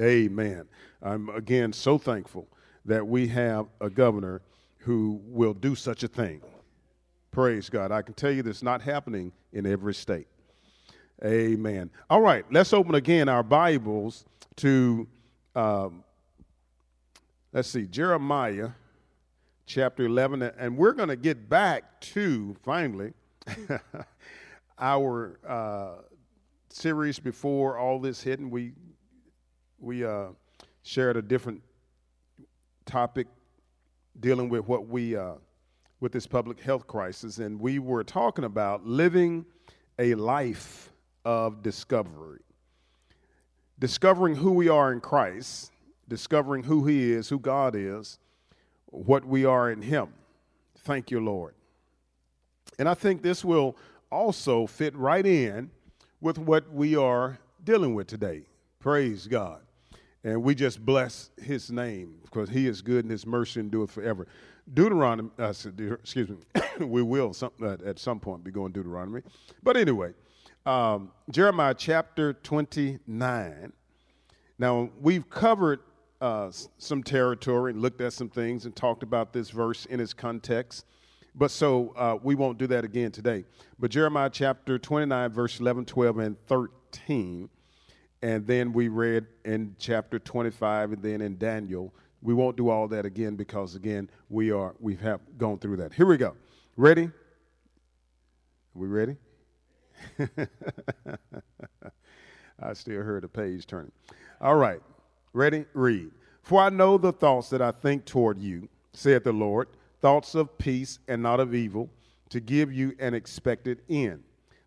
Amen. I'm again so thankful that we have a governor who will do such a thing. Praise God. I can tell you this not happening in every state. Amen. All right, let's open again our Bibles to, um, let's see, Jeremiah chapter 11. And we're going to get back to, finally, our uh, series before all this hit. And we, we uh, shared a different topic dealing with what we, uh, with this public health crisis. And we were talking about living a life of discovery. Discovering who we are in Christ, discovering who He is, who God is, what we are in Him. Thank you, Lord. And I think this will also fit right in with what we are dealing with today. Praise God. And we just bless his name because he is good and his mercy endureth forever. Deuteronomy, uh, excuse me, we will some, uh, at some point be going Deuteronomy. But anyway, um, Jeremiah chapter 29. Now, we've covered uh, some territory and looked at some things and talked about this verse in its context. But so uh, we won't do that again today. But Jeremiah chapter 29, verse 11, 12, and 13. And then we read in chapter 25 and then in Daniel. We won't do all that again because again, we are we have gone through that. Here we go. Ready? We ready? I still heard a page turning. All right. Ready? Read. For I know the thoughts that I think toward you, saith the Lord, thoughts of peace and not of evil, to give you an expected end.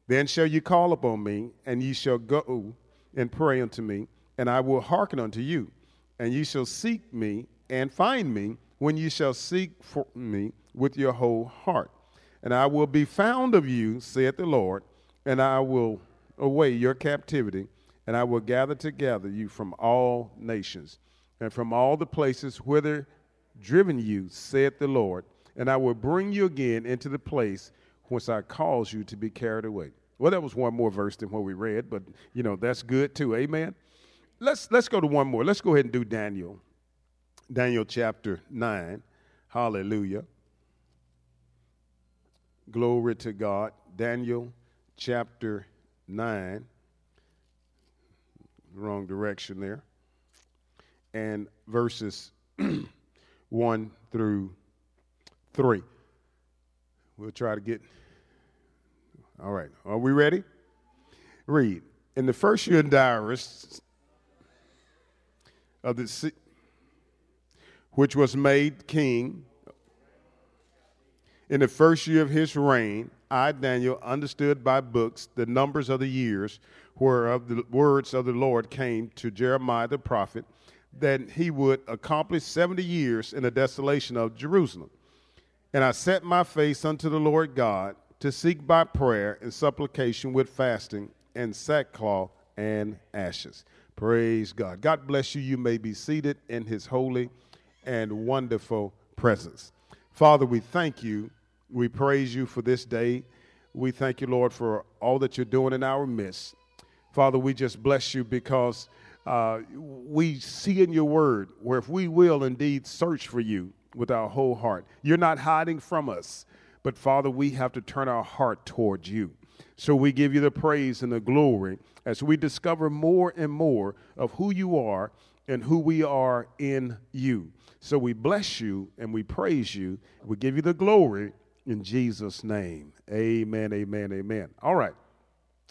Then shall you call upon me, and ye shall go and pray unto me, and I will hearken unto you. And ye shall seek me and find me when ye shall seek for me with your whole heart. And I will be found of you, saith the Lord, and I will away your captivity and I will gather together you from all nations and from all the places whither driven you, saith the Lord, and I will bring you again into the place whence I caused you to be carried away. Well, that was one more verse than what we read, but you know, that's good too. Amen. Let's let's go to one more. Let's go ahead and do Daniel. Daniel chapter 9. Hallelujah. Glory to God. Daniel chapter 9 wrong direction there. And verses 1 through 3. We'll try to get. All right. Are we ready? Read. In the first year Darius of the which was made king in the first year of his reign, I, Daniel, understood by books the numbers of the years whereof the words of the Lord came to Jeremiah the prophet, that he would accomplish 70 years in the desolation of Jerusalem. And I set my face unto the Lord God to seek by prayer and supplication with fasting and sackcloth and ashes. Praise God. God bless you. You may be seated in his holy and wonderful presence. Father, we thank you. We praise you for this day. We thank you, Lord, for all that you're doing in our midst. Father, we just bless you because uh, we see in your word where if we will indeed search for you with our whole heart, you're not hiding from us. But Father, we have to turn our heart towards you. So we give you the praise and the glory as we discover more and more of who you are and who we are in you. So we bless you and we praise you. We give you the glory in Jesus' name. Amen, amen, amen. All right.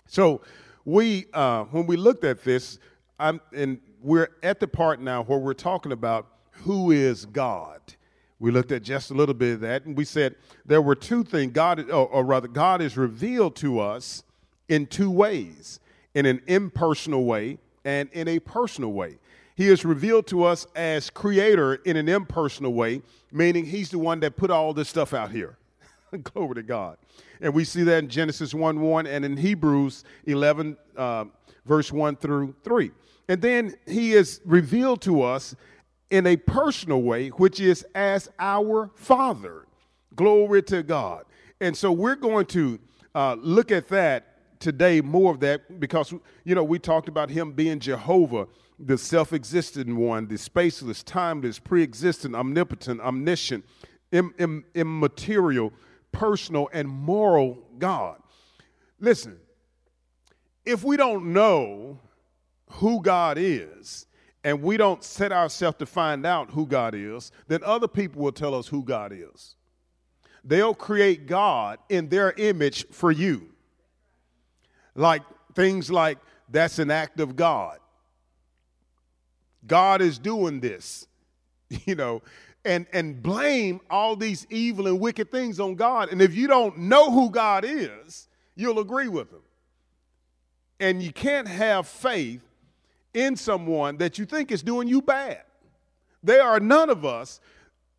So we uh, when we looked at this, I'm, and we're at the part now where we're talking about who is God. We looked at just a little bit of that, and we said there were two things. God, or, or rather, God is revealed to us in two ways: in an impersonal way and in a personal way. He is revealed to us as creator in an impersonal way, meaning he's the one that put all this stuff out here. Glory to God. And we see that in Genesis 1 1 and in Hebrews 11, uh, verse 1 through 3. And then he is revealed to us in a personal way, which is as our Father. Glory to God. And so we're going to uh, look at that today, more of that, because, you know, we talked about him being Jehovah the self existent one, the spaceless, timeless, pre existent, omnipotent, omniscient, Im- Im- immaterial, personal, and moral God. Listen, if we don't know who God is, and we don't set ourselves to find out who God is, then other people will tell us who God is. They'll create God in their image for you. Like things like, that's an act of God. God is doing this, you know, and, and blame all these evil and wicked things on God. And if you don't know who God is, you'll agree with them. And you can't have faith in someone that you think is doing you bad. There are none of us,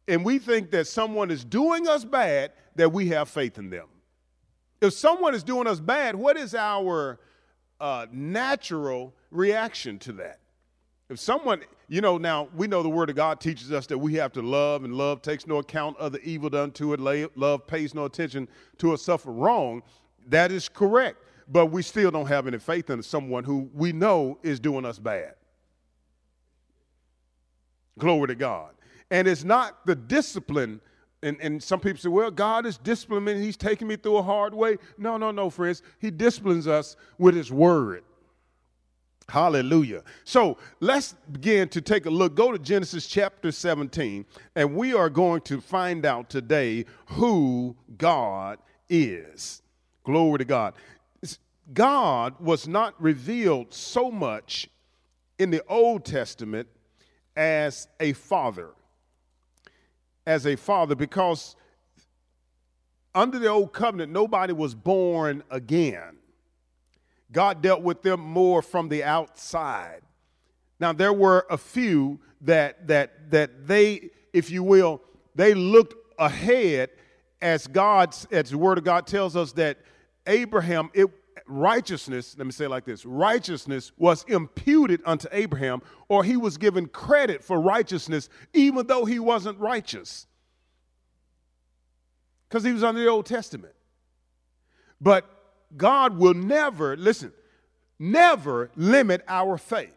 and we think that someone is doing us bad, that we have faith in them. If someone is doing us bad, what is our uh, natural reaction to that? If someone, you know, now we know the Word of God teaches us that we have to love, and love takes no account of the evil done to it. Love pays no attention to a suffer wrong. That is correct but we still don't have any faith in someone who we know is doing us bad. Glory to God. And it's not the discipline. And, and some people say, well, God is disciplining. He's taking me through a hard way. No, no, no, friends. He disciplines us with His word. Hallelujah. So let's begin to take a look. Go to Genesis chapter 17, and we are going to find out today who God is. Glory to God. God was not revealed so much in the Old Testament as a father. As a father, because under the Old Covenant, nobody was born again. God dealt with them more from the outside. Now, there were a few that, that, that they, if you will, they looked ahead as God's, as the Word of God tells us that Abraham, it, righteousness, let me say like this righteousness was imputed unto Abraham, or he was given credit for righteousness, even though he wasn't righteous. Because he was under the Old Testament. But God will never, listen, never limit our faith.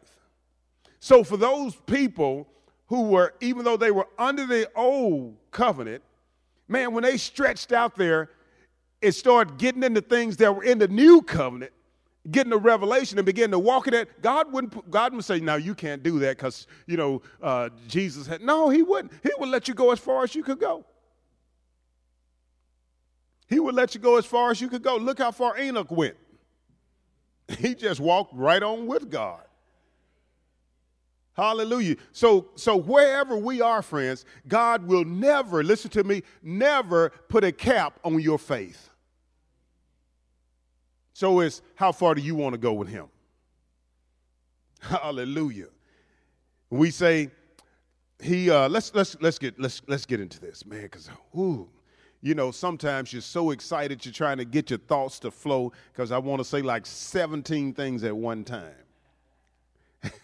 So for those people who were, even though they were under the old covenant, man, when they stretched out there and start getting into things that were in the new covenant, getting the revelation and begin to walk in it, God wouldn't God would say, "No, you can't do that because you know uh, Jesus had." No, He wouldn't. He would let you go as far as you could go. He would let you go as far as you could go. Look how far Enoch went. He just walked right on with God. Hallelujah. So, so wherever we are, friends, God will never, listen to me, never put a cap on your faith. So it's how far do you want to go with him? Hallelujah. We say he uh, let's let's let's get let's let's get into this, man, because ooh, you know, sometimes you're so excited you're trying to get your thoughts to flow because I want to say like 17 things at one time.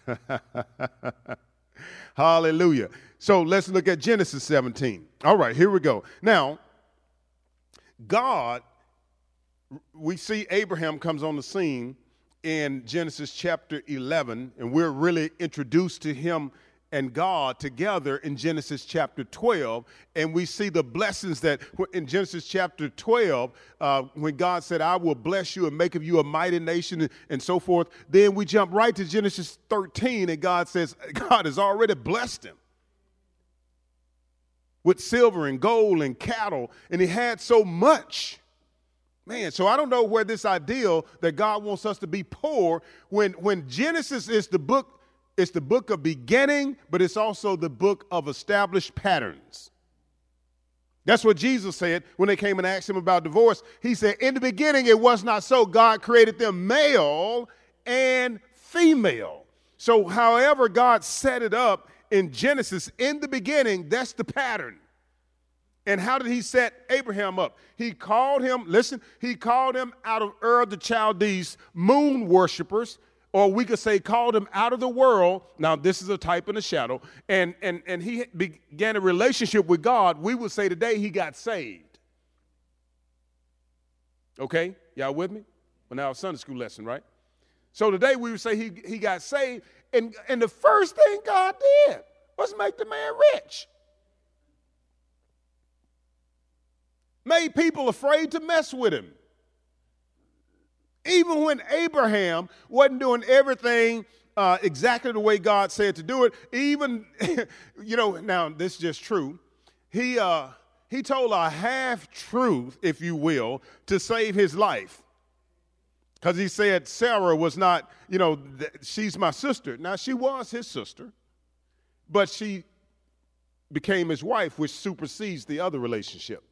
Hallelujah. So let's look at Genesis 17. All right, here we go. Now, God we see Abraham comes on the scene in Genesis chapter 11, and we're really introduced to him and God together in Genesis chapter 12. And we see the blessings that in Genesis chapter 12, uh, when God said, I will bless you and make of you a mighty nation and, and so forth. Then we jump right to Genesis 13, and God says, God has already blessed him with silver and gold and cattle, and he had so much Man, so I don't know where this ideal that God wants us to be poor when when Genesis is the book it's the book of beginning, but it's also the book of established patterns. That's what Jesus said when they came and asked him about divorce. He said, In the beginning, it was not so. God created them male and female. So, however, God set it up in Genesis, in the beginning, that's the pattern. And how did he set Abraham up? He called him, listen, he called him out of Ur the Chaldees, moon worshippers, or we could say called him out of the world. Now, this is a type and a shadow. And, and, and he began a relationship with God. We would say today he got saved. Okay? Y'all with me? Well, now, Sunday school lesson, right? So today we would say he, he got saved, and, and the first thing God did was make the man rich. Made people afraid to mess with him. Even when Abraham wasn't doing everything uh, exactly the way God said to do it, even, you know, now this is just true. He, uh, he told a half truth, if you will, to save his life. Because he said Sarah was not, you know, th- she's my sister. Now, she was his sister, but she became his wife, which supersedes the other relationship.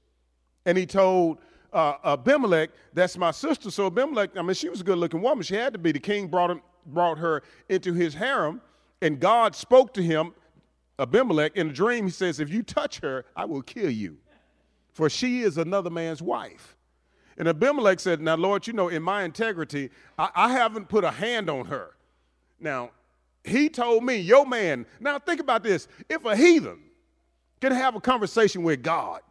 And he told uh, Abimelech, that's my sister. So Abimelech, I mean, she was a good looking woman. She had to be. The king brought, him, brought her into his harem, and God spoke to him, Abimelech, in a dream. He says, If you touch her, I will kill you, for she is another man's wife. And Abimelech said, Now, Lord, you know, in my integrity, I, I haven't put a hand on her. Now, he told me, Yo, man, now think about this. If a heathen can have a conversation with God,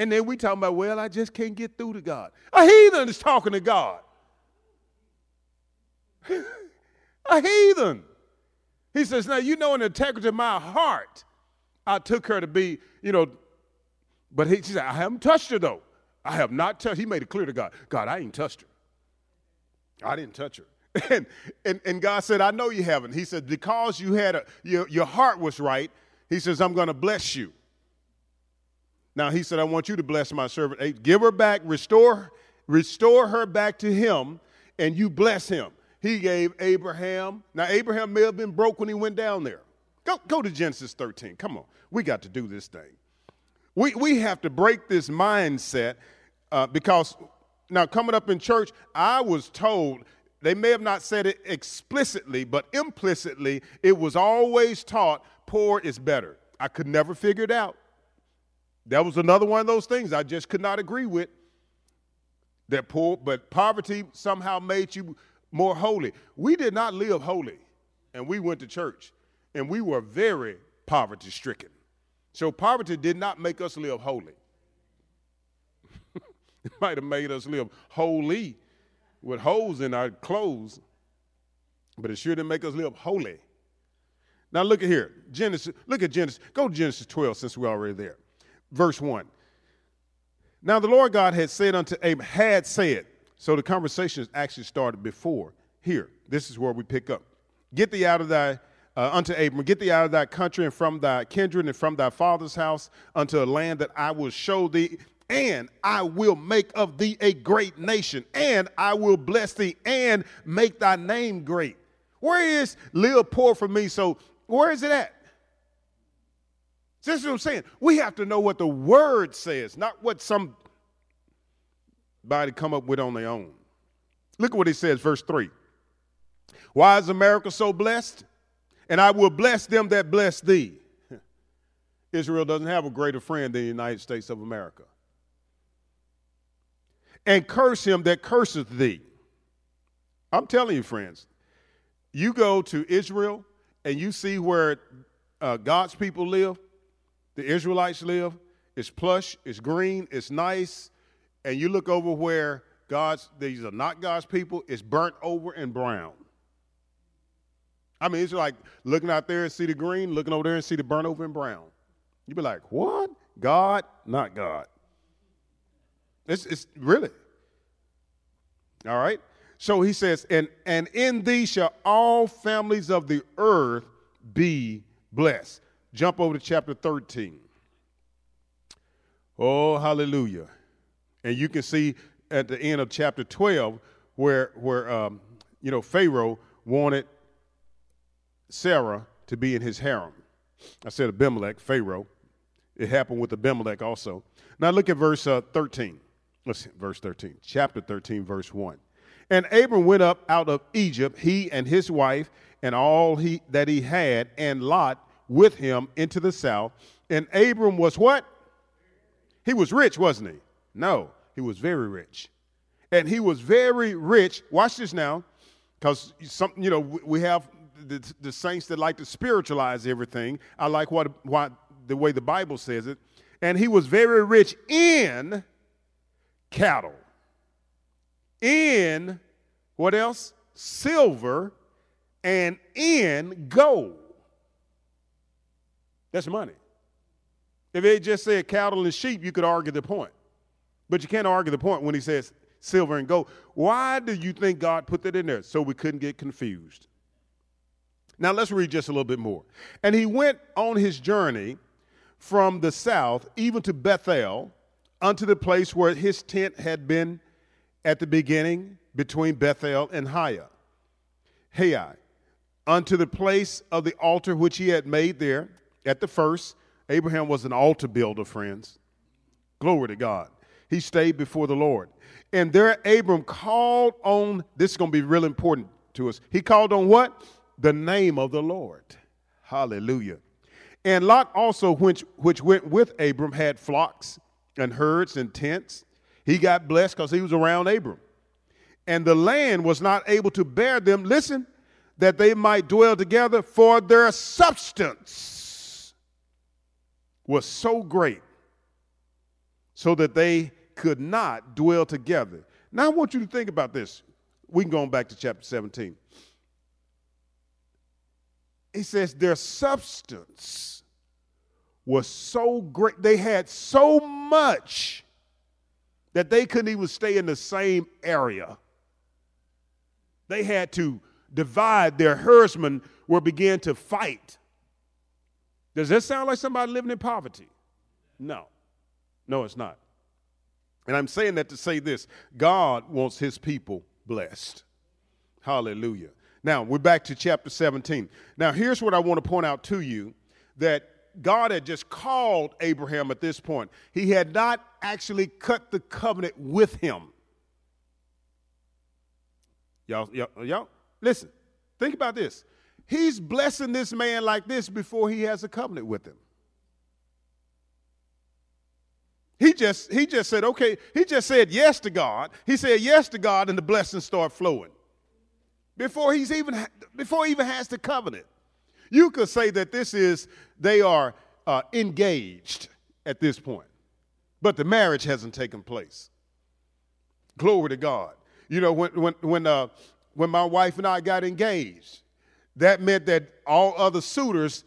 and then we talking about, well, I just can't get through to God. A heathen is talking to God. a heathen. He says, now you know in the integrity of my heart, I took her to be, you know, but he, she said, I haven't touched her though. I have not touched. He made it clear to God, God, I ain't touched her. I didn't touch her. And, and, and God said, I know you haven't. He said, because you had a, your, your heart was right, he says, I'm going to bless you. Now he said, I want you to bless my servant. Hey, give her back, restore, restore her back to him, and you bless him. He gave Abraham. Now, Abraham may have been broke when he went down there. Go, go to Genesis 13. Come on. We got to do this thing. We, we have to break this mindset uh, because now, coming up in church, I was told they may have not said it explicitly, but implicitly, it was always taught poor is better. I could never figure it out. That was another one of those things I just could not agree with. That poor, but poverty somehow made you more holy. We did not live holy, and we went to church, and we were very poverty stricken. So poverty did not make us live holy. it might have made us live holy with holes in our clothes, but it sure didn't make us live holy. Now look at here, Genesis. Look at Genesis. Go to Genesis 12 since we're already there verse 1. Now the Lord God had said unto Abram, had said, so the conversation actually started before. Here, this is where we pick up. Get thee out of thy, uh, unto Abram, get thee out of thy country and from thy kindred and from thy father's house unto a land that I will show thee, and I will make of thee a great nation, and I will bless thee and make thy name great. Where is live poor for me? So where is it at? This is what I'm saying. We have to know what the word says, not what somebody come up with on their own. Look at what he says, verse 3. Why is America so blessed? And I will bless them that bless thee. Israel doesn't have a greater friend than the United States of America. And curse him that curseth thee. I'm telling you, friends, you go to Israel and you see where uh, God's people live, the Israelites live. It's plush, it's green, it's nice. And you look over where God's, these are not God's people, it's burnt over and brown. I mean, it's like looking out there and see the green, looking over there and see the burnt over and brown. You'd be like, what? God, not God. It's, it's really. All right? So he says, and, and in thee shall all families of the earth be blessed. Jump over to chapter 13. Oh, hallelujah. And you can see at the end of chapter 12 where, where um, you know, Pharaoh wanted Sarah to be in his harem. I said Abimelech, Pharaoh. It happened with Abimelech also. Now look at verse uh, 13. Listen, verse 13, chapter 13, verse 1. And Abram went up out of Egypt, he and his wife, and all he that he had, and Lot with him into the south. And Abram was what? He was rich, wasn't he? No, he was very rich. And he was very rich. Watch this now, because some, you know, we have the, the, saints that like to spiritualize everything. I like what, what the way the Bible says it. And he was very rich in cattle, in what else? Silver and in gold. That's money. If it just said cattle and sheep, you could argue the point. But you can't argue the point when he says silver and gold. Why do you think God put that in there? So we couldn't get confused. Now let's read just a little bit more. And he went on his journey from the south, even to Bethel, unto the place where his tent had been at the beginning between Bethel and Hai. Hai, unto the place of the altar which he had made there at the first. Abraham was an altar builder, friends. Glory to God. He stayed before the Lord. And there Abram called on, this is going to be real important to us. He called on what? The name of the Lord. Hallelujah. And Lot also, which, which went with Abram, had flocks and herds and tents. He got blessed because he was around Abram. And the land was not able to bear them, listen, that they might dwell together, for their substance was so great, so that they could not dwell together. Now I want you to think about this. We can go back to chapter 17. He says their substance was so great, they had so much that they couldn't even stay in the same area. They had to divide. Their herdsmen were began to fight. Does that sound like somebody living in poverty? No. No, it's not. And I'm saying that to say this God wants his people blessed. Hallelujah. Now, we're back to chapter 17. Now, here's what I want to point out to you that God had just called Abraham at this point. He had not actually cut the covenant with him. Y'all, y'all, y'all, listen, think about this. He's blessing this man like this before he has a covenant with him. He just, he just said, okay, he just said yes to God. He said yes to God, and the blessings start flowing. Before he's even before he even has the covenant. You could say that this is, they are uh, engaged at this point, but the marriage hasn't taken place. Glory to God. You know, when, when, when, uh, when my wife and I got engaged, that meant that all other suitors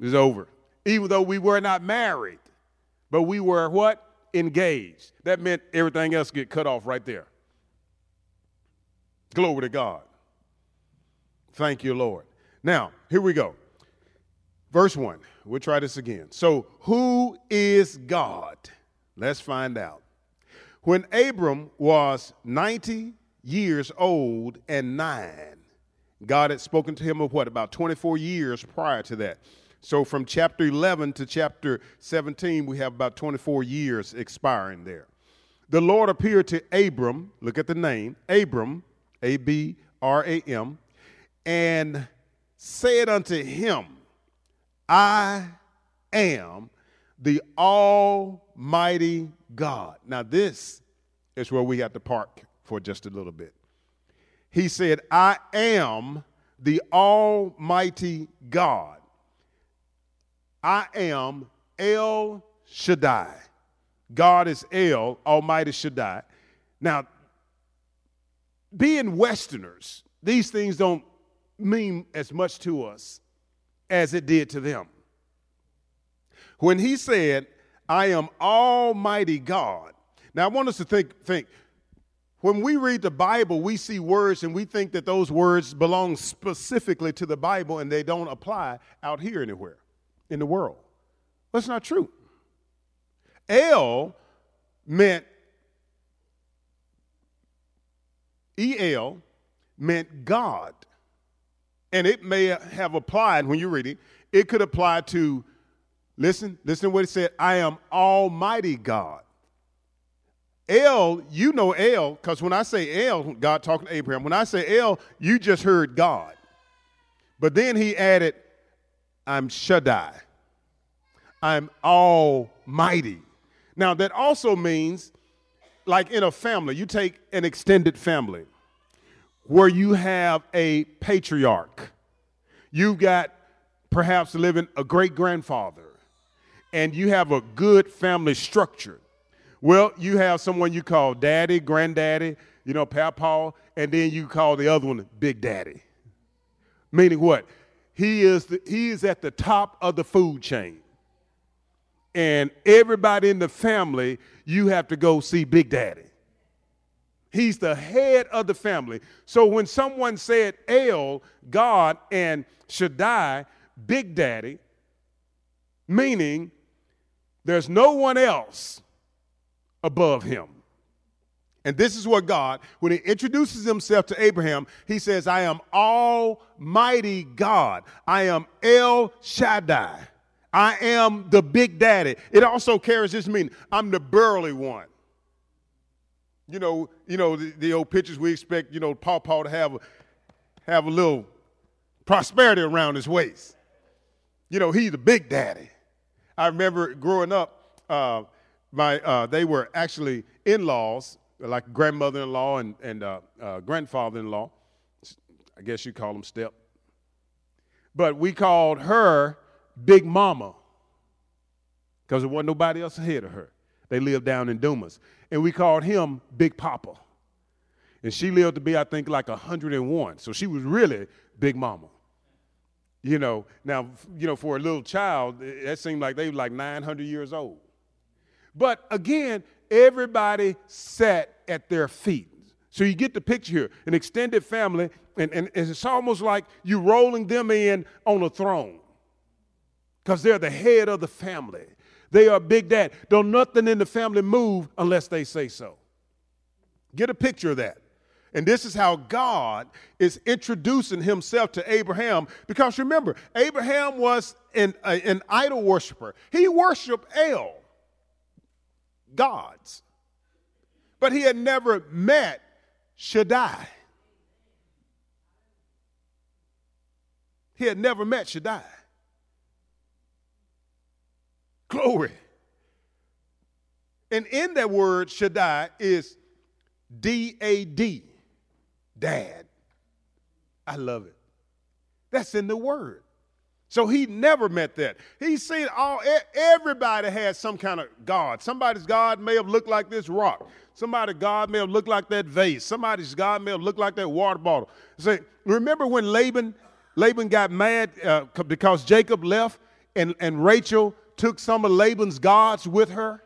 is over, even though we were not married, but we were what? Engaged. That meant everything else get cut off right there. Glory to God. Thank you, Lord. Now, here we go. Verse 1. We'll try this again. So, who is God? Let's find out. When Abram was 90 years old and nine, God had spoken to him of what? About 24 years prior to that. So, from chapter 11 to chapter 17, we have about 24 years expiring there. The Lord appeared to Abram, look at the name, Abram, A B R A M, and said unto him, I am the Almighty God. Now, this is where we have to park for just a little bit. He said, I am the Almighty God. I am El Shaddai. God is El, Almighty Shaddai. Now, being Westerners, these things don't mean as much to us as it did to them. When he said, I am Almighty God. Now I want us to think, think, when we read the Bible, we see words and we think that those words belong specifically to the Bible and they don't apply out here anywhere in the world. That's not true. El meant El meant God and it may have applied when you're reading, it could apply to, listen, listen to what it said, I am Almighty God. El, you know L, because when I say L, God talking to Abraham, when I say L, you just heard God. But then he added, I'm Shaddai. I'm Almighty. Now, that also means, like in a family, you take an extended family where you have a patriarch. You've got perhaps living a great grandfather, and you have a good family structure. Well, you have someone you call daddy, granddaddy, you know, papa, and then you call the other one big daddy. Meaning what? He is, the, he is at the top of the food chain. And everybody in the family, you have to go see Big Daddy. He's the head of the family. So when someone said El, God, and Shaddai, Big Daddy, meaning there's no one else above him. And this is what God, when he introduces himself to Abraham, he says, I am Almighty God. I am El Shaddai. I am the Big Daddy. It also carries this meaning I'm the burly one. You know, you know the, the old pictures we expect, you know, Paw Paw to have a, have a little prosperity around his waist. You know, he's the Big Daddy. I remember growing up, uh, my uh, they were actually in-laws like grandmother-in-law and, and uh, uh, grandfather-in-law. I guess you call them step. But we called her Big Mama because there wasn't nobody else ahead of her. They lived down in Dumas. And we called him Big Papa. And she lived to be, I think, like 101. So she was really Big Mama. You know, now, you know, for a little child, that seemed like they were like 900 years old. But again, everybody sat at their feet. So you get the picture here an extended family, and, and it's almost like you're rolling them in on a throne because they're the head of the family. They are big dad. Don't nothing in the family move unless they say so. Get a picture of that. And this is how God is introducing himself to Abraham. Because remember, Abraham was an, an idol worshiper, he worshiped El gods. But he had never met Shaddai. He had never met Shaddai. Glory. And in that word, Shaddai is D A D, dad. I love it. That's in the word. So he never met that. He's seen all everybody has some kind of God. Somebody's God may have looked like this rock. Somebody's God may have looked like that vase. Somebody's God may have looked like that water bottle. Say, remember when Laban Laban got mad uh, because Jacob left and, and Rachel took some of Laban's gods with her?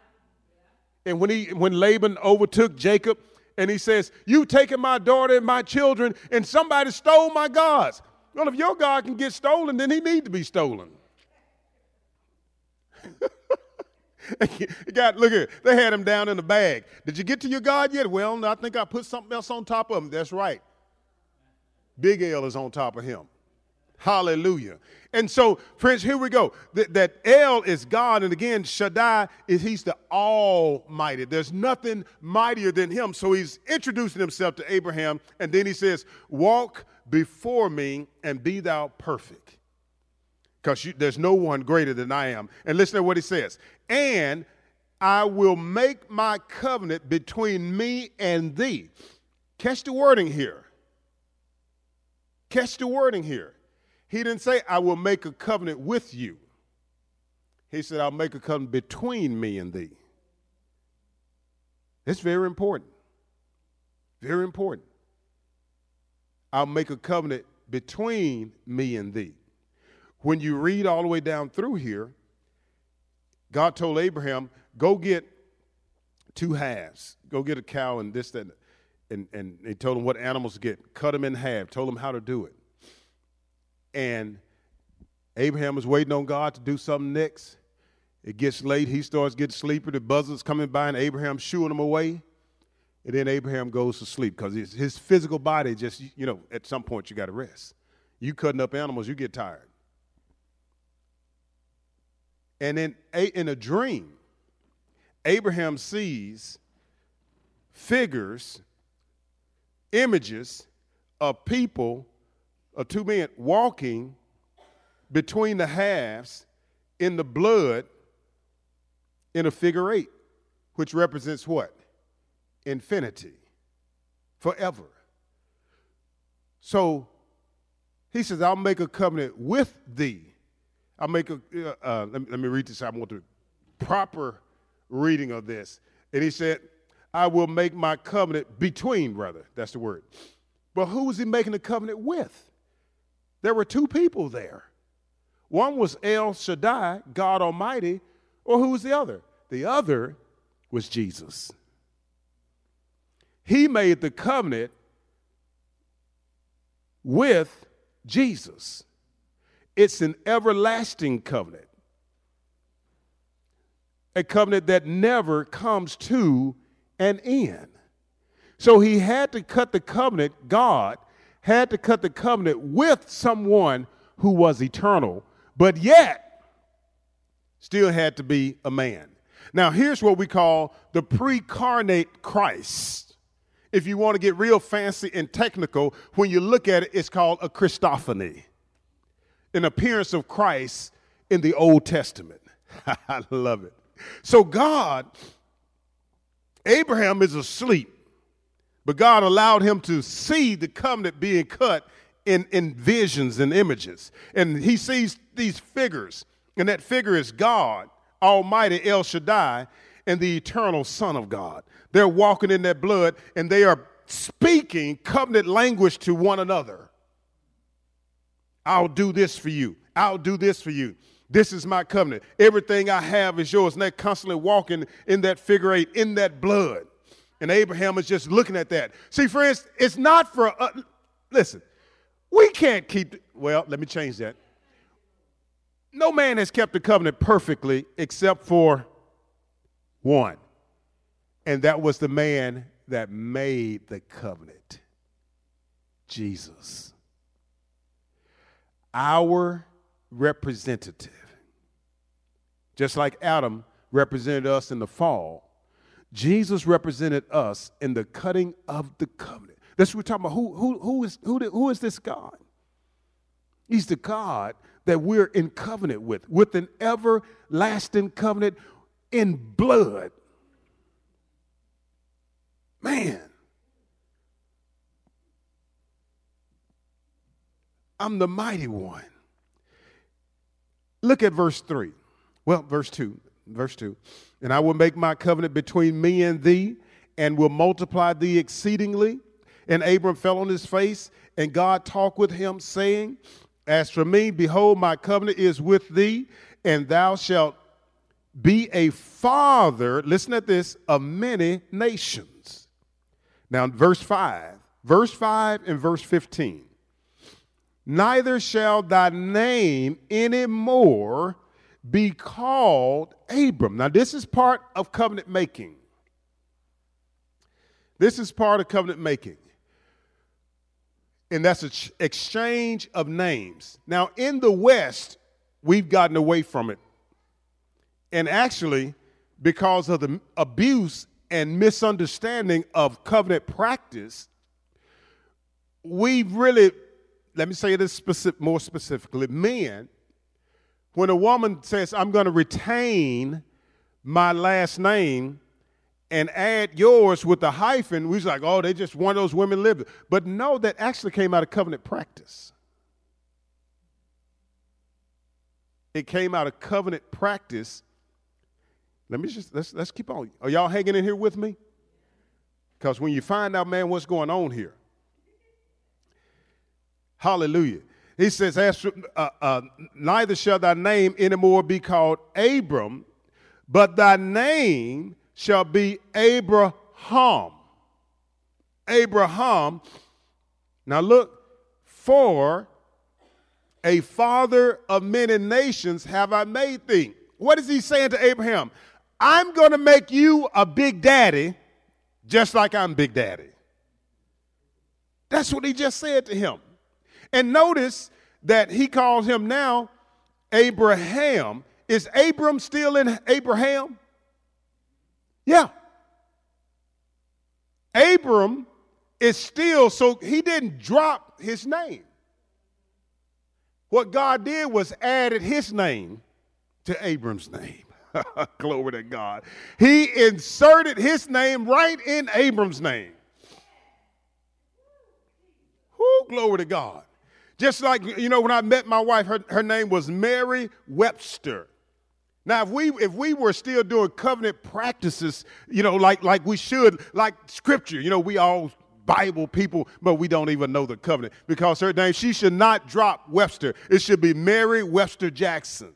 And when he when Laban overtook Jacob and he says, You've taken my daughter and my children, and somebody stole my gods. Well, if your God can get stolen, then he need to be stolen. God, look here. They had him down in the bag. Did you get to your God yet? Well, I think I put something else on top of him. That's right. Big L is on top of him. Hallelujah. And so, friends, here we go. That, El is God, and again, Shaddai is He's the Almighty. There's nothing mightier than Him. So He's introducing Himself to Abraham, and then He says, "Walk before me and be thou perfect. Because there's no one greater than I am. And listen to what he says. And I will make my covenant between me and thee. Catch the wording here. Catch the wording here. He didn't say, I will make a covenant with you. He said, I'll make a covenant between me and thee. It's very important. Very important. I'll make a covenant between me and thee. When you read all the way down through here, God told Abraham, go get two halves. Go get a cow and this, that, and, and he told him what animals to get. Cut them in half. Told him how to do it. And Abraham was waiting on God to do something next. It gets late. He starts getting sleepy. The buzzards coming by, and Abraham's shooing them away. And then Abraham goes to sleep because his, his physical body just, you know, at some point you got to rest. You cutting up animals, you get tired. And then in a dream, Abraham sees figures, images of people, of two men walking between the halves in the blood in a figure eight, which represents what? Infinity, forever. So he says, I'll make a covenant with thee. I'll make a, uh, uh, let, me, let me read this. I want the proper reading of this. And he said, I will make my covenant between, brother. That's the word. But who was he making the covenant with? there were two people there. One was El Shaddai, God Almighty, or who was the other? The other was Jesus. He made the covenant with Jesus. It's an everlasting covenant, a covenant that never comes to an end. So he had to cut the covenant, God had to cut the covenant with someone who was eternal, but yet still had to be a man. Now, here's what we call the precarnate Christ. If you want to get real fancy and technical, when you look at it, it's called a Christophany, an appearance of Christ in the Old Testament. I love it. So, God, Abraham is asleep, but God allowed him to see the covenant being cut in, in visions and images. And he sees these figures, and that figure is God, Almighty El Shaddai, and the eternal Son of God. They're walking in that blood, and they are speaking covenant language to one another. I'll do this for you. I'll do this for you. This is my covenant. Everything I have is yours. And they're constantly walking in that figure eight, in that blood. And Abraham is just looking at that. See, friends, it's not for, uh, listen, we can't keep, well, let me change that. No man has kept the covenant perfectly except for one. And that was the man that made the covenant Jesus. Our representative. Just like Adam represented us in the fall, Jesus represented us in the cutting of the covenant. That's what we're talking about. Who, who, who, is, who, who is this God? He's the God that we're in covenant with, with an everlasting covenant in blood. Man. I'm the mighty one. Look at verse 3. Well, verse 2. Verse 2. And I will make my covenant between me and thee, and will multiply thee exceedingly. And Abram fell on his face, and God talked with him, saying, As for me, behold, my covenant is with thee, and thou shalt be a father, listen at this, of many nations. Now, verse 5, verse 5 and verse 15 neither shall thy name anymore be called Abram. Now, this is part of covenant making. This is part of covenant making. And that's an exchange of names. Now, in the West, we've gotten away from it. And actually, because of the abuse and misunderstanding of covenant practice, we've really let me say this specific, more specifically men, when a woman says, I'm going to retain my last name and add yours with the hyphen, we was like, oh, they just one of those women lived. But no, that actually came out of covenant practice. It came out of covenant practice. Let me just let's let's keep on. Are y'all hanging in here with me? Because when you find out, man, what's going on here, Hallelujah. He says, uh, uh, Neither shall thy name anymore be called Abram, but thy name shall be Abraham. Abraham. Now look, for a father of many nations have I made thee. What is he saying to Abraham? I'm going to make you a big daddy just like I'm big daddy. That's what he just said to him. And notice that he calls him now Abraham. Is Abram still in Abraham? Yeah. Abram is still, so he didn't drop his name. What God did was added his name to Abram's name. Glory to God. He inserted his name right in Abram's name. Who glory to God. Just like, you know, when I met my wife, her, her name was Mary Webster. Now, if we if we were still doing covenant practices, you know, like like we should, like scripture, you know, we all Bible people, but we don't even know the covenant because her name, she should not drop Webster. It should be Mary Webster Jackson.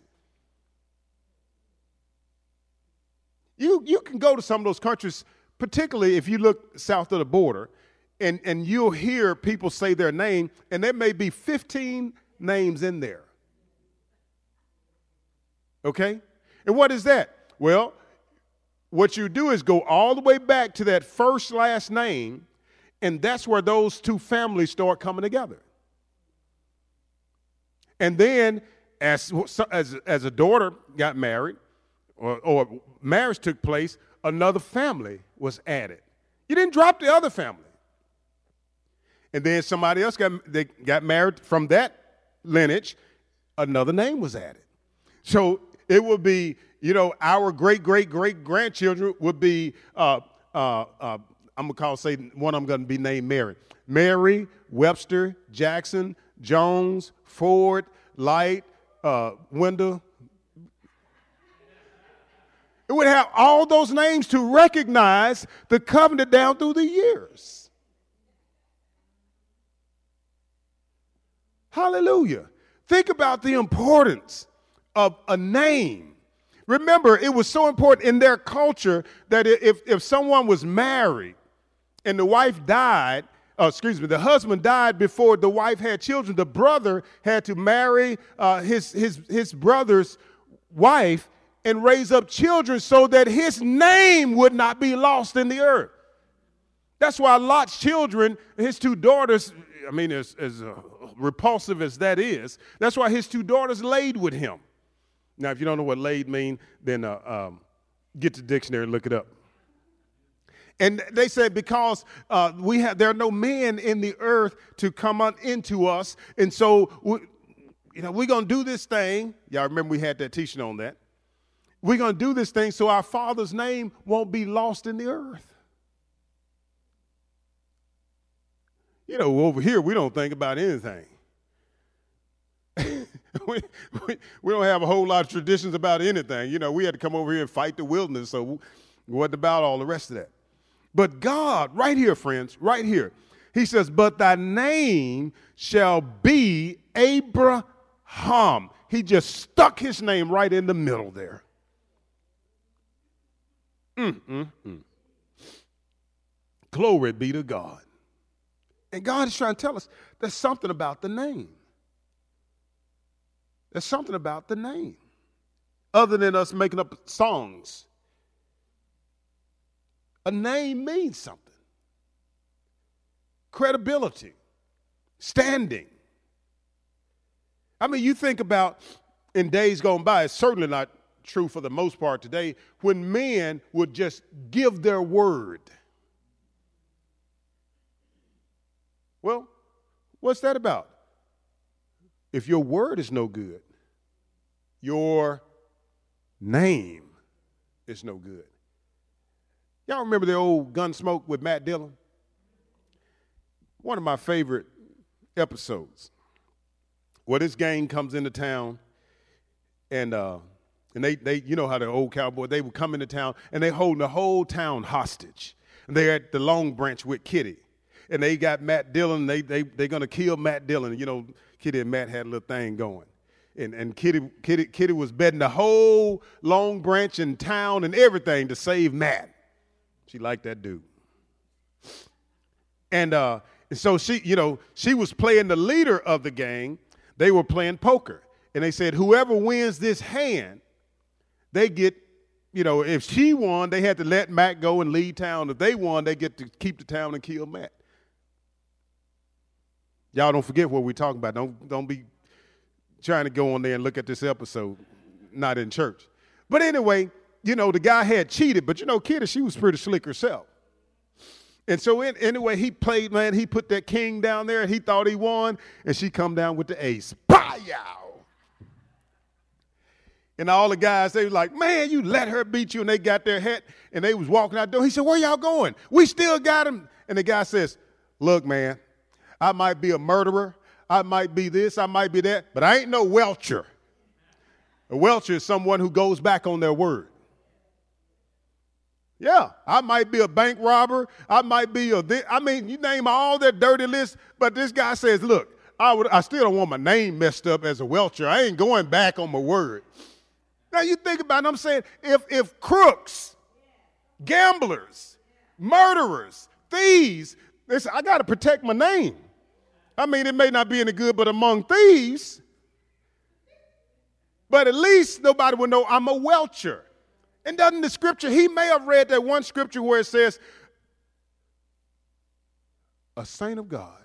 You, you can go to some of those countries, particularly if you look south of the border, and, and you'll hear people say their name, and there may be 15 names in there. Okay? And what is that? Well, what you do is go all the way back to that first last name, and that's where those two families start coming together. And then, as, as, as a daughter got married, or, or marriage took place, another family was added. You didn't drop the other family. And then somebody else got, they got married from that lineage, another name was added. So it would be, you know, our great, great, great grandchildren would be, uh, uh, uh, I'm going to call, say, one going to be named Mary. Mary, Webster, Jackson, Jones, Ford, Light, uh, Wendell, it would have all those names to recognize the covenant down through the years. Hallelujah. Think about the importance of a name. Remember, it was so important in their culture that if, if someone was married and the wife died, uh, excuse me, the husband died before the wife had children, the brother had to marry uh, his, his, his brother's wife and raise up children so that his name would not be lost in the earth. That's why Lot's children, his two daughters, I mean, as, as uh, repulsive as that is, that's why his two daughters laid with him. Now, if you don't know what laid mean, then uh, um, get the dictionary and look it up. And they said because uh, we have there are no men in the earth to come on into us, and so we, you know we're gonna do this thing. Y'all remember we had that teaching on that. We're going to do this thing so our Father's name won't be lost in the earth. You know, over here, we don't think about anything. we, we, we, don't have a whole lot of traditions about anything. You know, we had to come over here and fight the wilderness, so what about all the rest of that? But God, right here, friends, right here, He says, But thy name shall be Abraham. He just stuck his name right in the middle there. Mm, mm, mm. Glory be to God. And God is trying to tell us there's something about the name. There's something about the name. Other than us making up songs, a name means something credibility, standing. I mean, you think about in days gone by, it's certainly not true for the most part today, when men would just give their word. Well, what's that about? If your word is no good, your name is no good. Y'all remember the old Gunsmoke with Matt Dillon? One of my favorite episodes. Where this gang comes into town and uh, and they, they, you know how the old cowboy, they would come into town and they holding the whole town hostage. And they're at the Long Branch with Kitty. And they got Matt Dillon, they, they, they're going to kill Matt Dillon. You know, Kitty and Matt had a little thing going. And, and Kitty, Kitty, Kitty was betting the whole Long Branch and town and everything to save Matt. She liked that dude. And uh, so she, you know, she was playing the leader of the gang. They were playing poker. And they said, whoever wins this hand they get, you know, if she won, they had to let Matt go and leave town. If they won, they get to keep the town and kill Matt. Y'all don't forget what we're talking about. Don't, don't be trying to go on there and look at this episode, not in church. But anyway, you know, the guy had cheated, but you know, Kitty, she was pretty slick herself. And so in, anyway, he played, man, he put that king down there and he thought he won, and she come down with the ace. Bah-yow! And all the guys, they was like, man, you let her beat you. And they got their hat and they was walking out the door. He said, where y'all going? We still got him. And the guy says, look, man, I might be a murderer. I might be this, I might be that, but I ain't no welcher. A welcher is someone who goes back on their word. Yeah, I might be a bank robber. I might be a. I mean, you name all that dirty list, but this guy says, "Look, I would. I still don't want my name messed up as a welcher. I ain't going back on my word." Now you think about it. I'm saying if if crooks, gamblers, murderers, thieves, they say, "I got to protect my name." I mean, it may not be any good, but among thieves, but at least nobody will know I'm a welcher. And doesn't the scripture, he may have read that one scripture where it says, a saint of God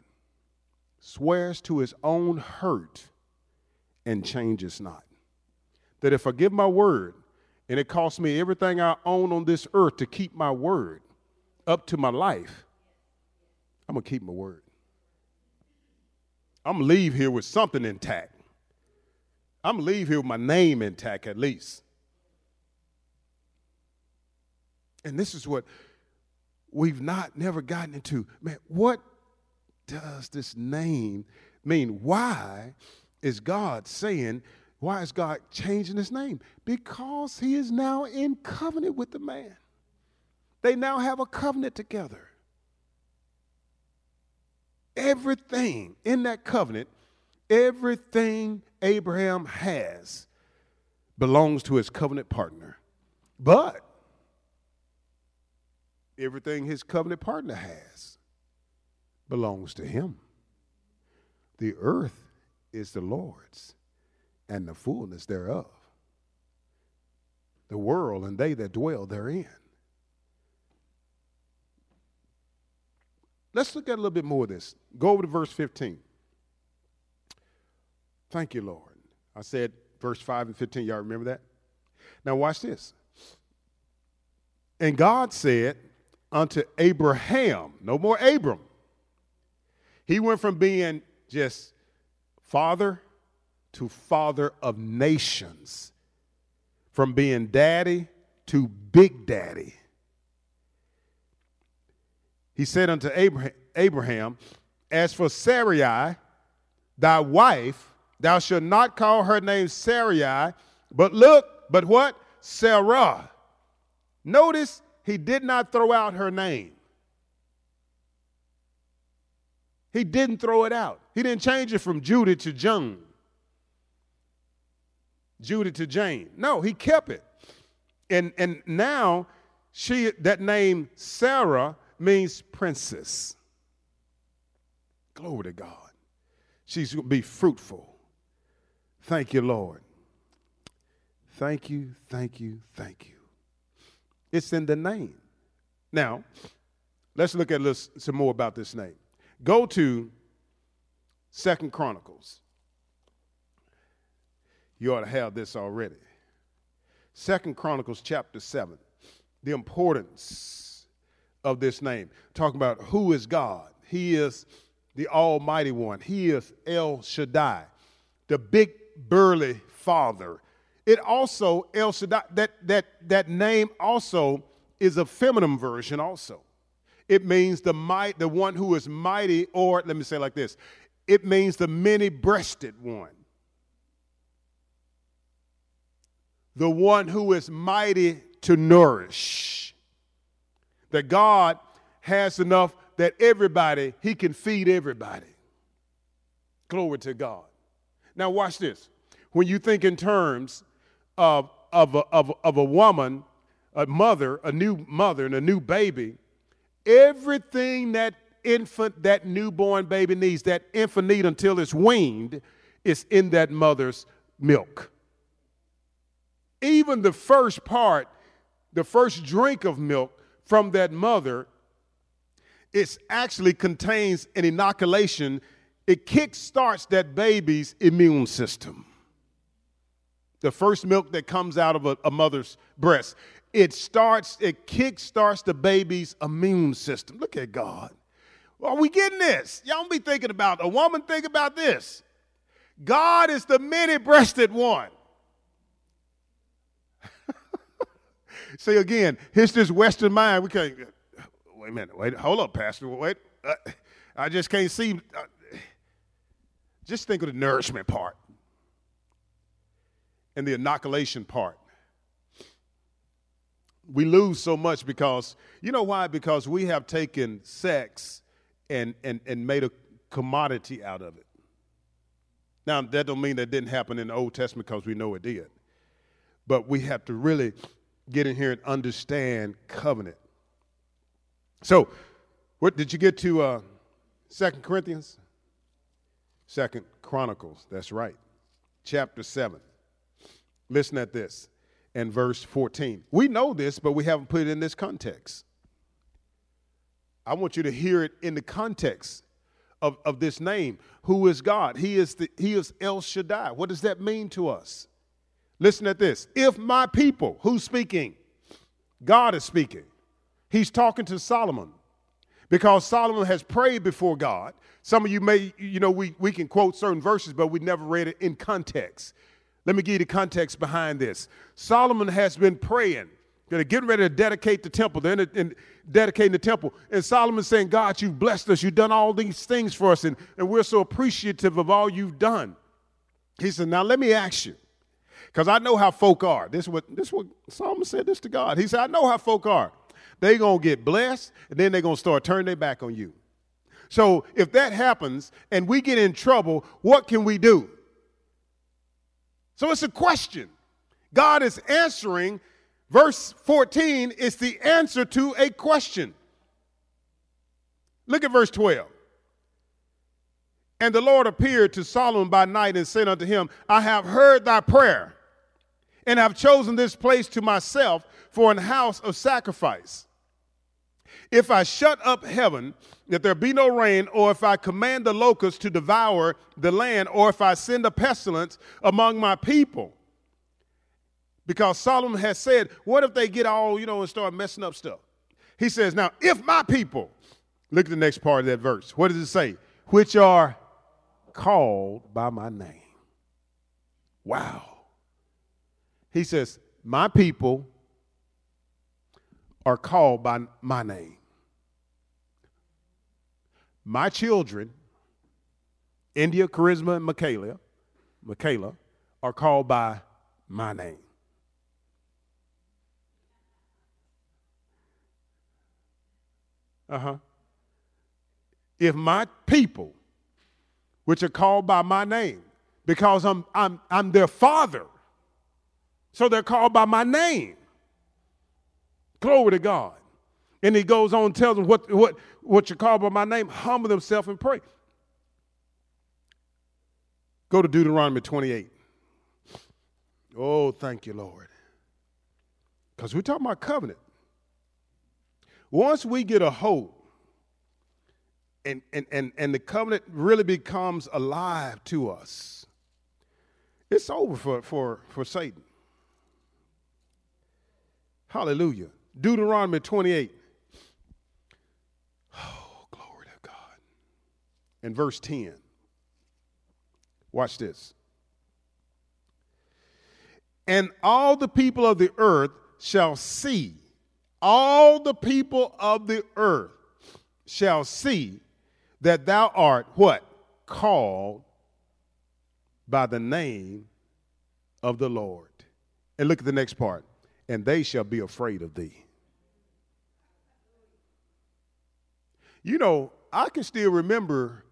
swears to his own hurt and changes not. That if I give my word and it costs me everything I own on this earth to keep my word up to my life, I'm going to keep my word. I'm going to leave here with something intact. I'm going to leave here with my name intact at least. And this is what we've not never gotten into. Man, what does this name mean? Why is God saying, why is God changing his name? Because he is now in covenant with the man. They now have a covenant together. Everything in that covenant, everything Abraham has belongs to his covenant partner. But everything his covenant partner has belongs to him. The earth is the Lord's and the fullness thereof, the world and they that dwell therein. Let's look at a little bit more of this. Go over to verse 15. Thank you, Lord. I said verse 5 and 15. Y'all remember that? Now, watch this. And God said, unto Abraham. No more Abram. He went from being just father to father of nations, from being daddy to big daddy. He said unto Abraham, As for Sarai, thy wife, thou shalt not call her name Sarai, but look, but what? Sarah. Notice he did not throw out her name. He didn't throw it out. He didn't change it from Judy to Joan. Judy to Jane. No, he kept it. And and now she that name Sarah means princess. Glory to God. She's going to be fruitful. Thank you, Lord. Thank you, thank you, thank you. It's in the name. Now, let's look at some more about this name. Go to Second Chronicles. You ought to have this already. Second Chronicles chapter 7. The importance of this name. Talking about who is God. He is the Almighty One. He is El Shaddai, the big burly Father it also, El Shaddai, that, that, that name also is a feminine version also. It means the might, the one who is mighty, or let me say like this, it means the many-breasted one. The one who is mighty to nourish. That God has enough that everybody, he can feed everybody. Glory to God. Now watch this. When you think in terms of, of, a, of, of a woman, a mother, a new mother, and a new baby, everything that infant, that newborn baby needs, that infant need until it's weaned, is in that mother's milk. Even the first part, the first drink of milk from that mother, it actually contains an inoculation. It kickstarts that baby's immune system the first milk that comes out of a, a mother's breast. It starts, it kick starts the baby's immune system. Look at God. Are we getting this? Y'all don't be thinking about a woman, think about this. God is the many breasted one. See, again, here's this Western mind. We can't, wait a minute, wait, hold up, Pastor. Wait, uh, I just can't see. Uh, just think of the nourishment part and the inoculation part. we lose so much because, you know why? Because we have taken sex and, and, and made a commodity out of it. Now, that don't mean that didn't happen in the Old Testament because we know it did. But we have to really get in here and understand covenant. So, what did you get to uh, Second Corinthians? Second Chronicles, that's right. Chapter 7. Listen at this and verse 14. We know this, but we haven't put it in this context. I want you to hear it in the context of, of this name. Who is God? He is, the, he is El Shaddai. What does that mean to us? Listen at this. If my people, who's speaking? God is speaking. He's talking to Solomon because Solomon has prayed before God. Some of you may, you know, we, we can quote certain verses, but we never read it in context. Let me give you the context behind this. Solomon has been praying. Getting ready to dedicate the temple. They're in, in dedicating the temple. And Solomon's saying, God, you've blessed us. You've done all these things for us, and, and we're so appreciative of all you've done. He said, Now let me ask you, because I know how folk are. This is what this is what Solomon said this to God. He said, I know how folk are. They're gonna get blessed, and then they're gonna start turning their back on you. So if that happens and we get in trouble, what can we do? So it's a question. God is answering. Verse 14 is the answer to a question. Look at verse 12. And the Lord appeared to Solomon by night and said unto him, I have heard thy prayer and have chosen this place to myself for an house of sacrifice. If I shut up heaven, that there be no rain, or if I command the locusts to devour the land, or if I send a pestilence among my people. Because Solomon has said, What if they get all, you know, and start messing up stuff? He says, Now, if my people, look at the next part of that verse. What does it say? Which are called by my name. Wow. He says, My people are called by my name. My children, India, Charisma, and Michaela, Michaela, are called by my name. Uh huh. If my people, which are called by my name, because I'm, I'm, I'm their father, so they're called by my name. Glory to God. And he goes on and tells them what, what, what you call by my name, humble themselves and pray. Go to Deuteronomy 28. Oh, thank you, Lord. Because we're talking about covenant. Once we get a hold and, and, and, and the covenant really becomes alive to us, it's over for, for, for Satan. Hallelujah. Deuteronomy 28. Oh, glory to God. And verse 10. Watch this. And all the people of the earth shall see, all the people of the earth shall see that thou art what? Called by the name of the Lord. And look at the next part. And they shall be afraid of thee. You know, I can still remember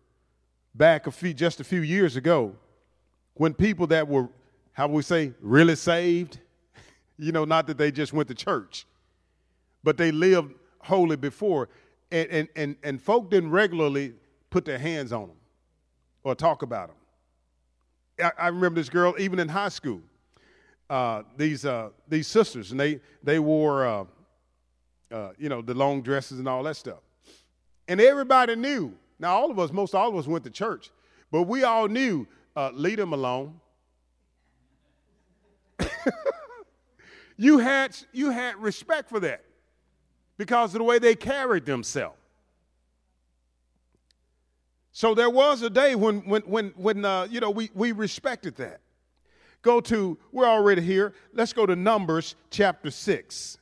back a few just a few years ago when people that were how we say really saved, you know, not that they just went to church, but they lived holy before, and and and, and folk didn't regularly put their hands on them or talk about them. I, I remember this girl even in high school. Uh, these uh, these sisters, and they they wore uh, uh you know the long dresses and all that stuff. And everybody knew. Now, all of us, most all of us went to church, but we all knew uh, leave them alone. you, had, you had respect for that because of the way they carried themselves. So there was a day when, when, when, when uh, you know, we, we respected that. Go to, we're already here. Let's go to Numbers chapter 6.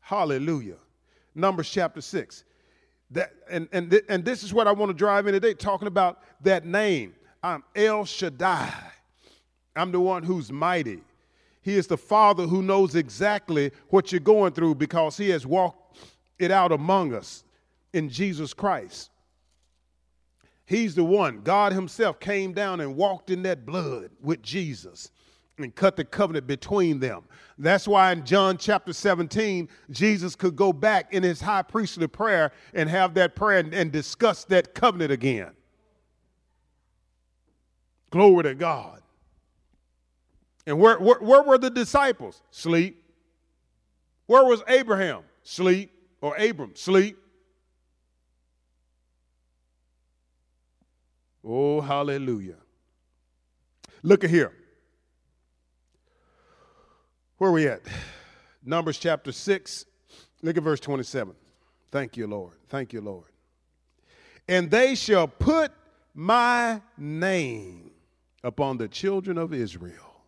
Hallelujah. Numbers chapter 6. That, and, and, th- and this is what I want to drive in today, talking about that name. I'm El Shaddai. I'm the one who's mighty. He is the Father who knows exactly what you're going through because He has walked it out among us in Jesus Christ. He's the one. God Himself came down and walked in that blood with Jesus and cut the covenant between them. That's why in John chapter 17, Jesus could go back in his high priestly prayer and have that prayer and, and discuss that covenant again. Glory to God. And where, where, where were the disciples? Sleep. Where was Abraham? Sleep. Or Abram? Sleep. Oh, hallelujah. Look at here. Where are we at? Numbers chapter 6. Look at verse 27. Thank you, Lord. Thank you, Lord. And they shall put my name upon the children of Israel,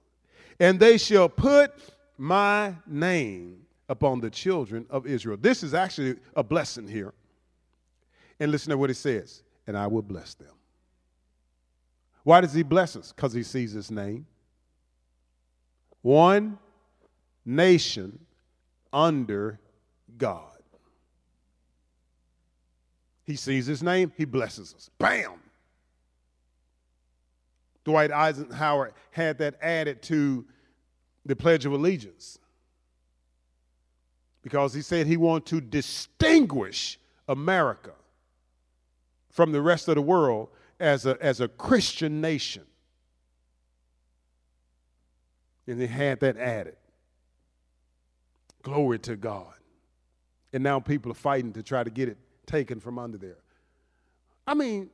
and they shall put my name upon the children of Israel. This is actually a blessing here. And listen to what it says, and I will bless them. Why does he bless us? Because he sees his name. One nation under God. He sees his name, he blesses us. Bam! Dwight Eisenhower had that added to the Pledge of Allegiance because he said he wanted to distinguish America from the rest of the world as a, as a Christian nation. And they had that added. Glory to God. And now people are fighting to try to get it taken from under there. I mean,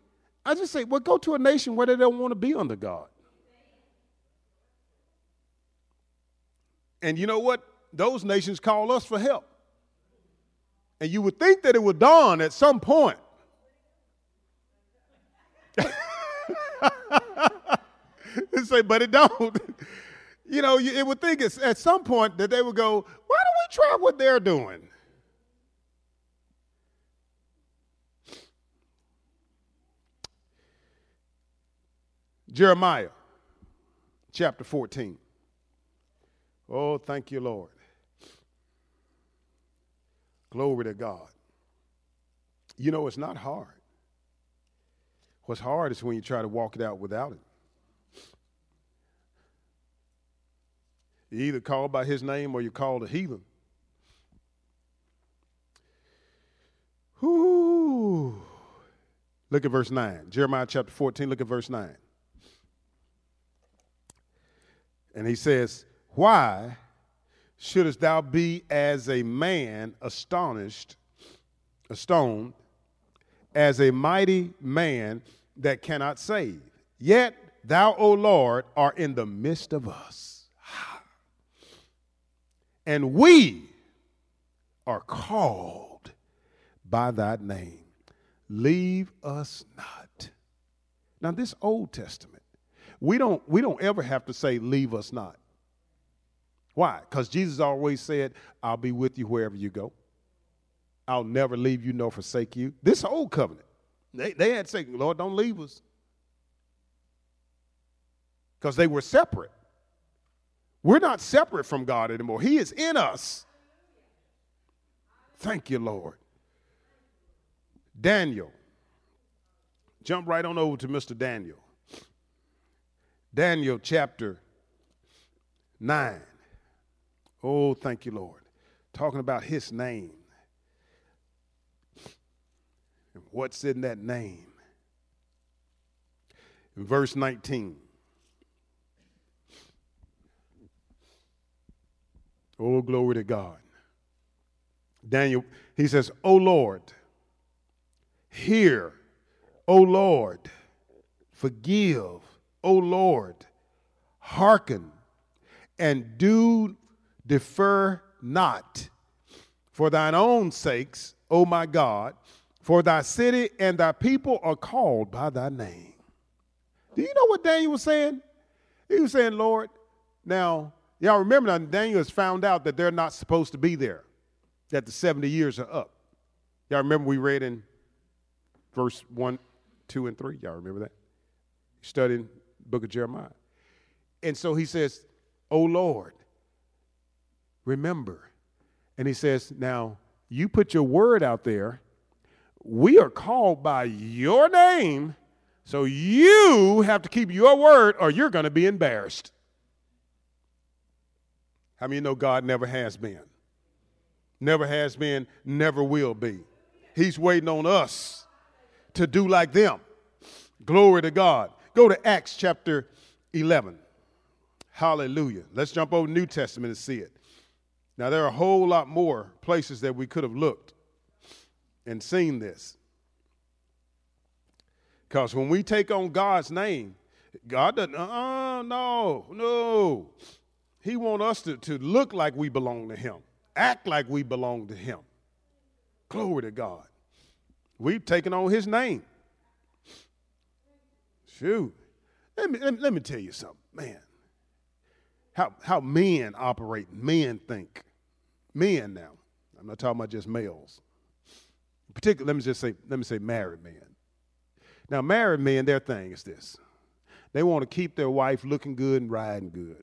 I just say, well, go to a nation where they don't want to be under God. And you know what? Those nations call us for help. And you would think that it would dawn at some point. say, but it don't. you know, it would think it's at some point that they would go, why don't we try what they're doing? Jeremiah chapter 14. Oh, thank you, Lord. Glory to God. You know, it's not hard. What's hard is when you try to walk it out without Him. You either called by his name or you're called a heathen. Whoo. Look at verse 9. Jeremiah chapter 14, look at verse 9. And he says, Why shouldest thou be as a man astonished, astoned, as a mighty man that cannot save? Yet thou, O Lord, art in the midst of us and we are called by that name. Leave us not. Now, this Old Testament, we don't, we don't ever have to say, leave us not. Why? Because Jesus always said, I'll be with you wherever you go. I'll never leave you nor forsake you. This old covenant, they, they had said, Lord, don't leave us. Because they were separate. We're not separate from God anymore. He is in us. Thank you, Lord. Daniel. Jump right on over to Mr. Daniel. Daniel chapter 9. Oh, thank you, Lord. Talking about his name. And what's in that name? In verse 19. Oh, glory to God. Daniel, he says, Oh Lord, hear, O Lord, forgive, O Lord, hearken, and do defer not for thine own sakes, O my God, for thy city and thy people are called by thy name. Do you know what Daniel was saying? He was saying, Lord, now Y'all remember now, Daniel has found out that they're not supposed to be there, that the 70 years are up. Y'all remember we read in verse 1, 2, and 3? Y'all remember that? Studying book of Jeremiah. And so he says, Oh Lord, remember. And he says, Now, you put your word out there. We are called by your name, so you have to keep your word or you're going to be embarrassed. How many know God never has been? Never has been, never will be. He's waiting on us to do like them. Glory to God. Go to Acts chapter 11. Hallelujah. Let's jump over to New Testament and see it. Now, there are a whole lot more places that we could have looked and seen this. Because when we take on God's name, God doesn't, uh, no, no. He wants us to, to look like we belong to Him, act like we belong to Him. Glory to God. We've taken on His name. Shoot. Let me, let me, let me tell you something, man how, how men operate, men think. Men now. I'm not talking about just males. Particularly, let me just say, let me say married men. Now, married men, their thing is this. They want to keep their wife looking good and riding good.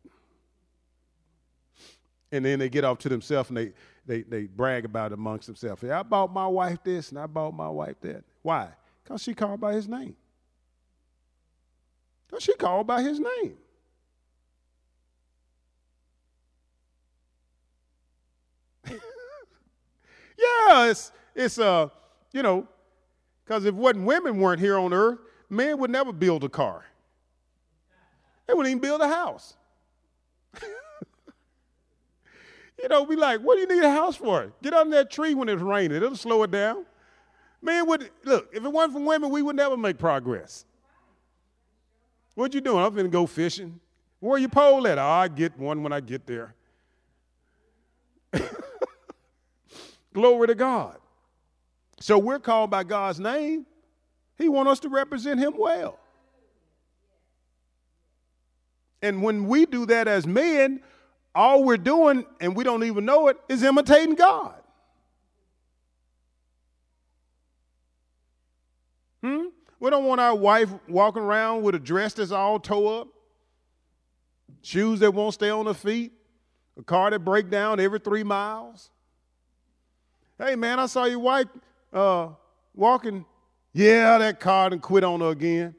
And then they get off to themselves and they, they, they brag about it amongst themselves. Yeah, I bought my wife this and I bought my wife that. Why? Because she called by his name. Because she called by his name. Yeah, it's it's uh, you know, because if wasn't women weren't here on earth, men would never build a car. They wouldn't even build a house. you know, be like, what do you need a house for? Get under that tree when it's raining. It'll slow it down. Man would look, if it wasn't for women, we would never make progress. What you doing? I'm gonna go fishing. Where you pole at? Oh, I get one when I get there. Glory to God. So we're called by God's name. He wants us to represent him well. And when we do that as men, all we're doing, and we don't even know it, is imitating God. Hmm? We don't want our wife walking around with a dress that's all tore up, shoes that won't stay on her feet, a car that break down every three miles. Hey, man, I saw your wife uh, walking. Yeah, that car and quit on her again.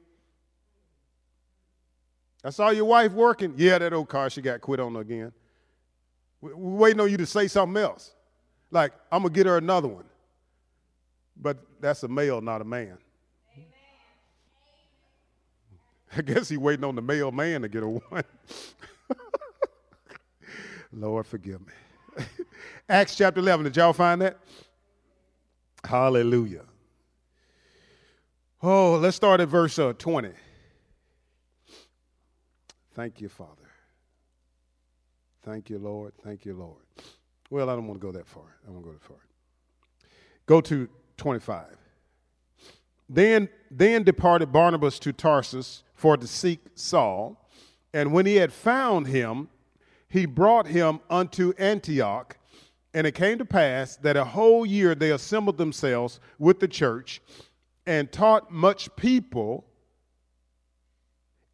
I saw your wife working. Yeah, that old car, she got quit on her again. We're waiting on you to say something else. Like, I'm going to get her another one. But that's a male, not a man. I guess he's waiting on the male man to get a one. Lord, forgive me. Acts chapter 11. Did y'all find that? Hallelujah. Oh, let's start at verse uh, 20. Thank you, Father. Thank you, Lord. Thank you, Lord. Well, I don't want to go that far. I don't want to go that far. Go to 25. Then, then departed Barnabas to Tarsus for to seek Saul. And when he had found him, he brought him unto Antioch. And it came to pass that a whole year they assembled themselves with the church and taught much people.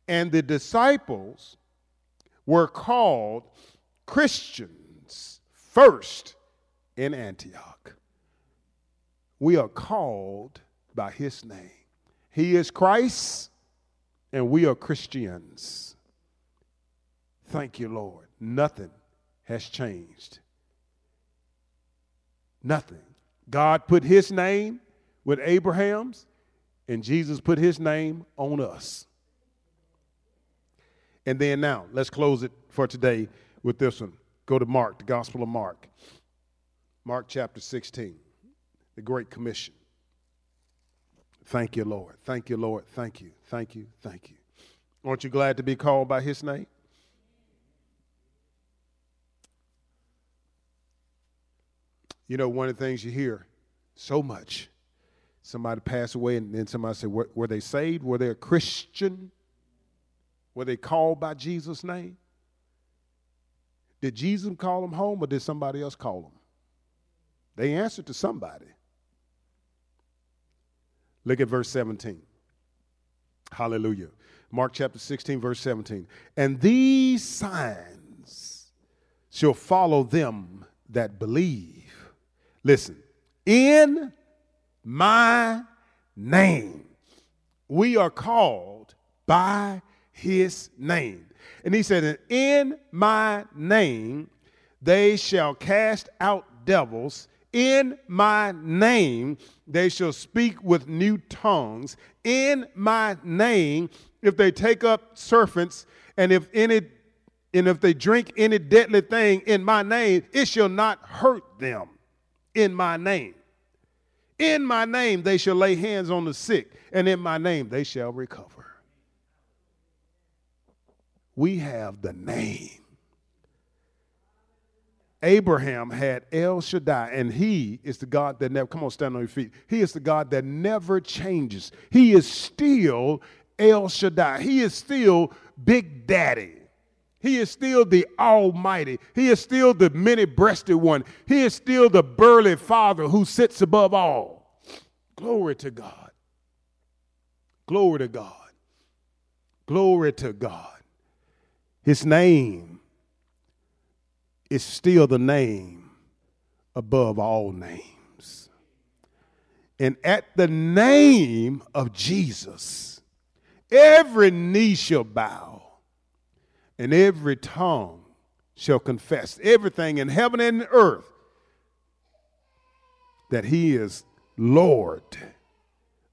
And the disciples were called Christians first in Antioch. We are called by his name. He is Christ, and we are Christians. Thank you, Lord nothing has changed. Nothing. God put his name with Abraham's, and Jesus put his name on us. And then now, let's close it for today with this one. Go to Mark, the Gospel of Mark. Mark chapter 16, the Great Commission. Thank you, Lord. Thank you, Lord. Thank you. Thank you. Thank you. Aren't you glad to be called by his name? You know, one of the things you hear so much somebody pass away, and then somebody were, were they saved? Were they a Christian? Were they called by Jesus' name? Did Jesus call them home, or did somebody else call them? They answered to somebody. Look at verse 17. Hallelujah. Mark chapter 16, verse 17. And these signs shall follow them that believe. Listen, in my name. We are called by his name. And he said, In my name they shall cast out devils. In my name they shall speak with new tongues. In my name, if they take up serpents, and if any and if they drink any deadly thing in my name, it shall not hurt them in my name. In my name they shall lay hands on the sick, and in my name they shall recover. We have the name. Abraham had El Shaddai, and he is the God that never, come on, stand on your feet. He is the God that never changes. He is still El Shaddai. He is still Big Daddy. He is still the Almighty. He is still the many breasted one. He is still the burly Father who sits above all. Glory to God. Glory to God. Glory to God. His name is still the name above all names. And at the name of Jesus, every knee shall bow and every tongue shall confess, everything in heaven and earth, that he is Lord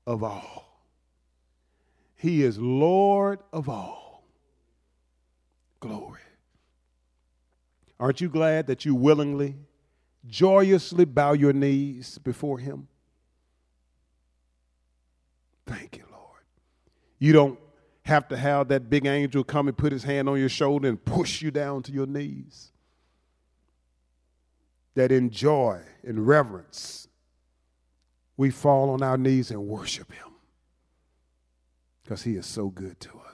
of all. He is Lord of all. Glory. Aren't you glad that you willingly, joyously bow your knees before him? Thank you, Lord. You don't have to have that big angel come and put his hand on your shoulder and push you down to your knees. That in joy and reverence, we fall on our knees and worship him because he is so good to us.